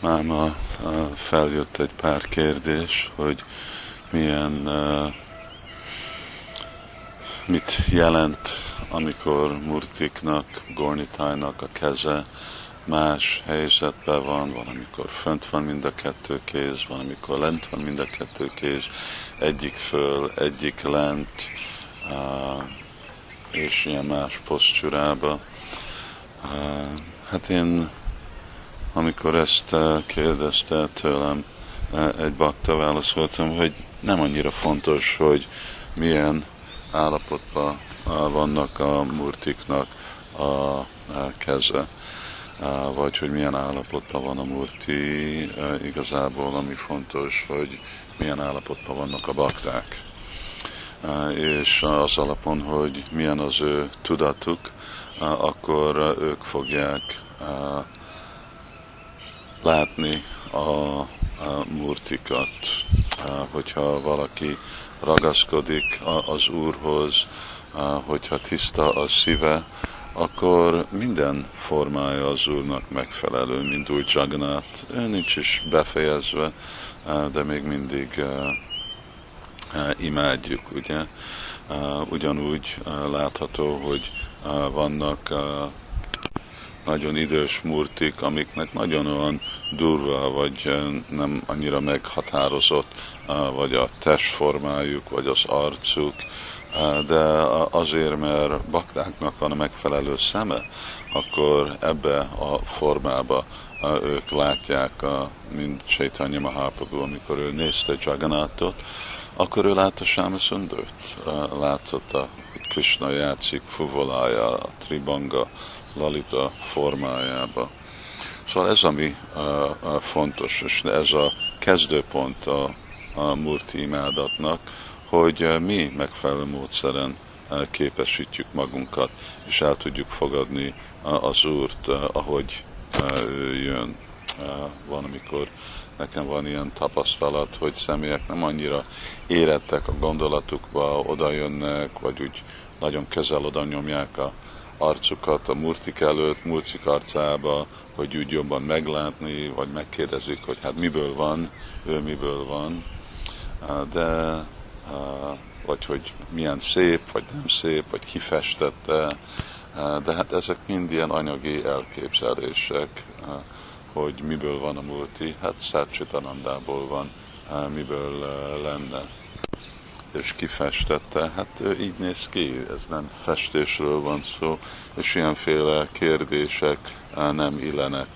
máma feljött egy pár kérdés, hogy milyen, mit jelent, amikor Murtiknak, Gornitájnak a keze más helyzetben van, valamikor fönt van mind a kettő kéz, valamikor lent van mind a kettő kéz, egyik föl, egyik lent, és ilyen más posztúrába. Hát én amikor ezt eh, kérdezte tőlem eh, egy bakta, válaszoltam, hogy nem annyira fontos, hogy milyen állapotban eh, vannak a murtiknak a keze, vagy hogy milyen állapotban van a murti, igazából ami fontos, hogy milyen állapotban vannak a bakták. És az alapon, hogy milyen az ő tudatuk, akkor ők fogják látni a, a murtikat, hogyha valaki ragaszkodik az Úrhoz, hogyha tiszta a szíve, akkor minden formája az Úrnak megfelelő, mint úgy Jagannath. Ő nincs is befejezve, de még mindig imádjuk, ugye? Ugyanúgy látható, hogy vannak nagyon idős murtik, amiknek nagyon olyan durva, vagy nem annyira meghatározott, vagy a testformájuk, vagy az arcuk, de azért, mert baktáknak van a megfelelő szeme, akkor ebbe a formába ők látják, mint Chaitanya Mahaprabhu, amikor ő nézte Jagannathot, akkor ő látta Sáma Sundört, látszott, hogy Krishna játszik fuvolája, tribanga, lalita formájába. Szóval ez, ami uh, fontos, és ez a kezdőpont a, a murti imádatnak, hogy mi megfelelő módszeren uh, képesítjük magunkat, és el tudjuk fogadni az Úrt, uh, ahogy ő jön. Van, amikor nekem van ilyen tapasztalat, hogy személyek nem annyira érettek a gondolatukba, oda jönnek, vagy úgy nagyon közel oda nyomják a arcukat a murtik előtt, murtik arcába, hogy úgy jobban meglátni, vagy megkérdezik, hogy hát miből van, ő miből van, de vagy hogy milyen szép, vagy nem szép, vagy kifestette, de hát ezek mind ilyen anyagi elképzelések, hogy miből van a multi, hát Szácsitanandából van, miből lenne és kifestette, hát így néz ki, ez nem festésről van szó, és ilyenféle kérdések nem illenek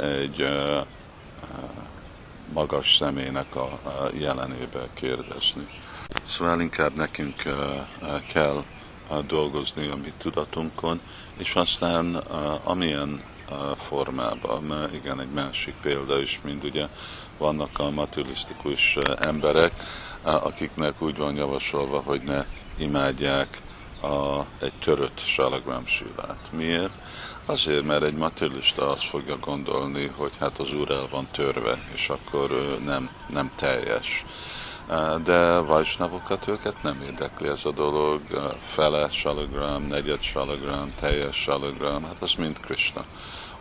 egy magas személynek a jelenébe kérdezni. Szóval inkább nekünk kell dolgozni a mi tudatunkon, és aztán amilyen formában, igen, egy másik példa is, mint ugye vannak a materialisztikus emberek, akiknek úgy van javasolva, hogy ne imádják a, egy törött salagram silát. Miért? Azért, mert egy materialista azt fogja gondolni, hogy hát az úr el van törve, és akkor ő nem, nem teljes. De vajsnavokat őket nem érdekli ez a dolog, fele salagram, negyed salagram, teljes salagram, hát az mind Krishna.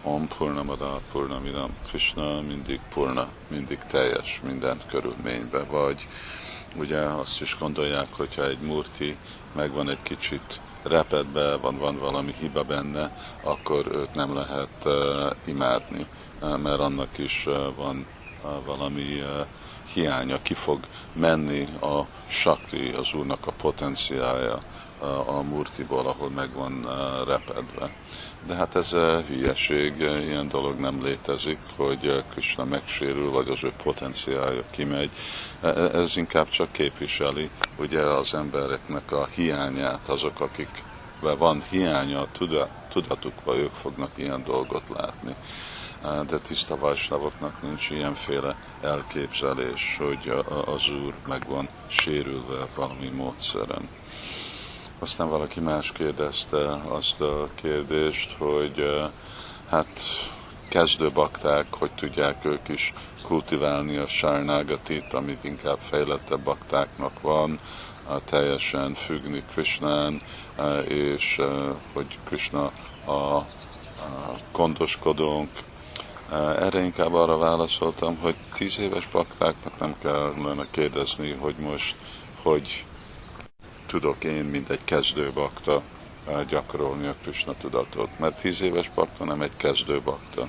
Om Purnamada Purnamidam Krishna mindig Purna, mindig teljes minden körülményben, vagy. Ugye azt is gondolják, hogyha egy murti megvan egy kicsit repedve, van, van valami hiba benne, akkor őt nem lehet uh, imádni, mert annak is uh, van uh, valami uh, hiánya, ki fog menni a sakti, az úrnak a potenciája a murtiból, ahol meg van uh, repedve. De hát ez a hülyeség, ilyen dolog nem létezik, hogy Krishna megsérül, vagy az ő potenciálja kimegy. E, e, ez inkább csak képviseli ugye az embereknek a hiányát, azok, akik van hiánya a tudatukban, ők fognak ilyen dolgot látni. De tiszta vajsnavoknak nincs ilyenféle elképzelés, hogy az Úr meg van sérülve valami módszeren. Aztán valaki más kérdezte azt a kérdést, hogy hát kezdő bakták, hogy tudják ők is kultiválni a sárnágatit, amit inkább fejlettebb baktáknak van, teljesen függni Krishnán, és hogy Krishna a, a gondoskodónk, Erre inkább arra válaszoltam, hogy tíz éves baktáknak nem kellene kérdezni, hogy most hogy tudok én, mint egy kezdő bakta gyakorolni a Krishna tudatot. Mert tíz éves bakta nem egy kezdő bakta.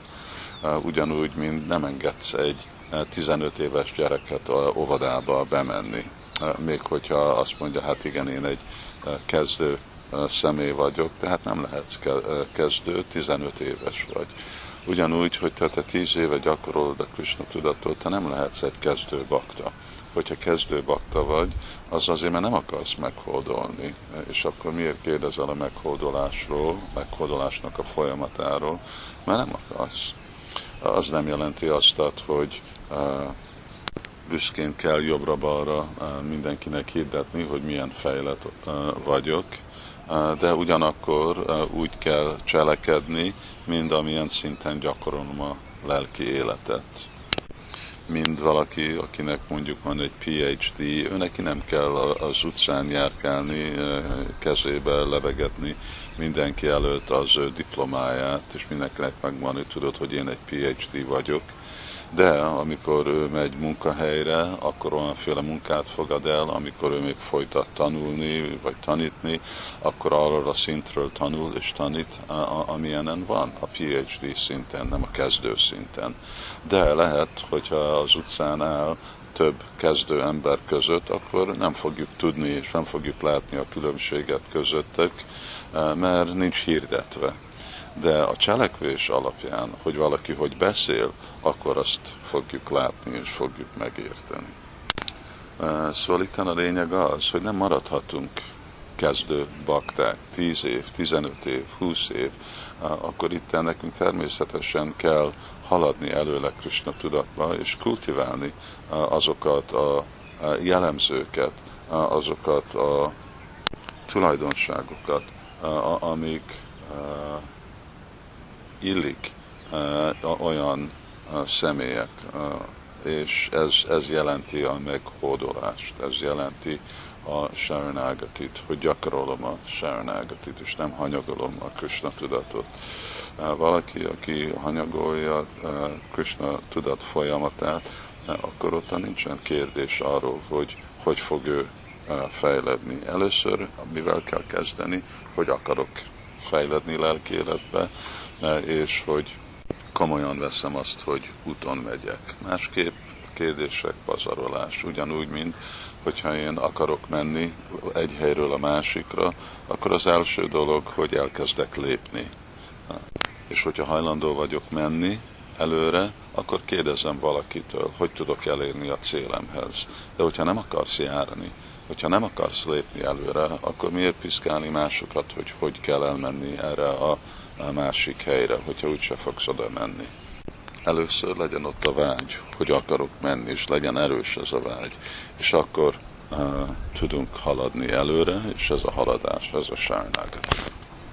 Ugyanúgy, mint nem engedsz egy 15 éves gyereket a óvodába bemenni. Még hogyha azt mondja, hát igen, én egy kezdő személy vagyok, tehát nem lehetsz kezdő, 15 éves vagy. Ugyanúgy, hogy te, 10 éve gyakorolod a Krishna tudatot, te nem lehetsz egy kezdő bakta. Hogyha kezdő bakta vagy, az azért, mert nem akarsz meghódolni. És akkor miért kérdezel a meghódolásról, meghódolásnak a folyamatáról? Mert nem akarsz. Az nem jelenti azt, hogy büszkén kell jobbra-balra mindenkinek hirdetni, hogy milyen fejlett vagyok, de ugyanakkor úgy kell cselekedni, mind amilyen szinten gyakorolom a lelki életet. Mind valaki, akinek mondjuk van egy PhD, ő neki nem kell az utcán járkálni, kezébe levegetni mindenki előtt az ő diplomáját, és mindenkinek megvan, hogy tudod, hogy én egy PhD vagyok, de amikor ő megy munkahelyre, akkor olyanféle munkát fogad el, amikor ő még folytat tanulni, vagy tanítni, akkor arra a szintről tanul és tanít, amilyenen van, a PhD szinten, nem a kezdő szinten. De lehet, hogyha az utcán áll több kezdő ember között, akkor nem fogjuk tudni és nem fogjuk látni a különbséget közöttük, mert nincs hirdetve de a cselekvés alapján, hogy valaki hogy beszél, akkor azt fogjuk látni és fogjuk megérteni. Szóval itt a lényeg az, hogy nem maradhatunk kezdő bakták 10 év, 15 év, 20 év, akkor itt nekünk természetesen kell haladni előle Krishna tudatba, és kultiválni azokat a jellemzőket, azokat a tulajdonságokat, amik illik olyan személyek, és ez, ez jelenti a meghódolást, ez jelenti a Sharanagatit, hogy gyakorolom a Sharanagatit, és nem hanyagolom a Krishna tudatot. Valaki, aki hanyagolja a Krishna tudat folyamatát, akkor ott nincsen kérdés arról, hogy hogy fog ő fejledni. Először, mivel kell kezdeni, hogy akarok fejledni lelki életbe, és hogy komolyan veszem azt, hogy úton megyek. Másképp kérdések, pazarolás. Ugyanúgy, mint hogyha én akarok menni egy helyről a másikra, akkor az első dolog, hogy elkezdek lépni. És hogyha hajlandó vagyok menni előre, akkor kérdezem valakitől, hogy tudok elérni a célemhez. De hogyha nem akarsz járni, hogyha nem akarsz lépni előre, akkor miért piszkálni másokat, hogy hogy kell elmenni erre a a másik helyre, hogyha úgyse fogsz oda menni. Először legyen ott a vágy, hogy akarok menni, és legyen erős ez a vágy, és akkor uh, tudunk haladni előre, és ez a haladás, ez a sárnágat.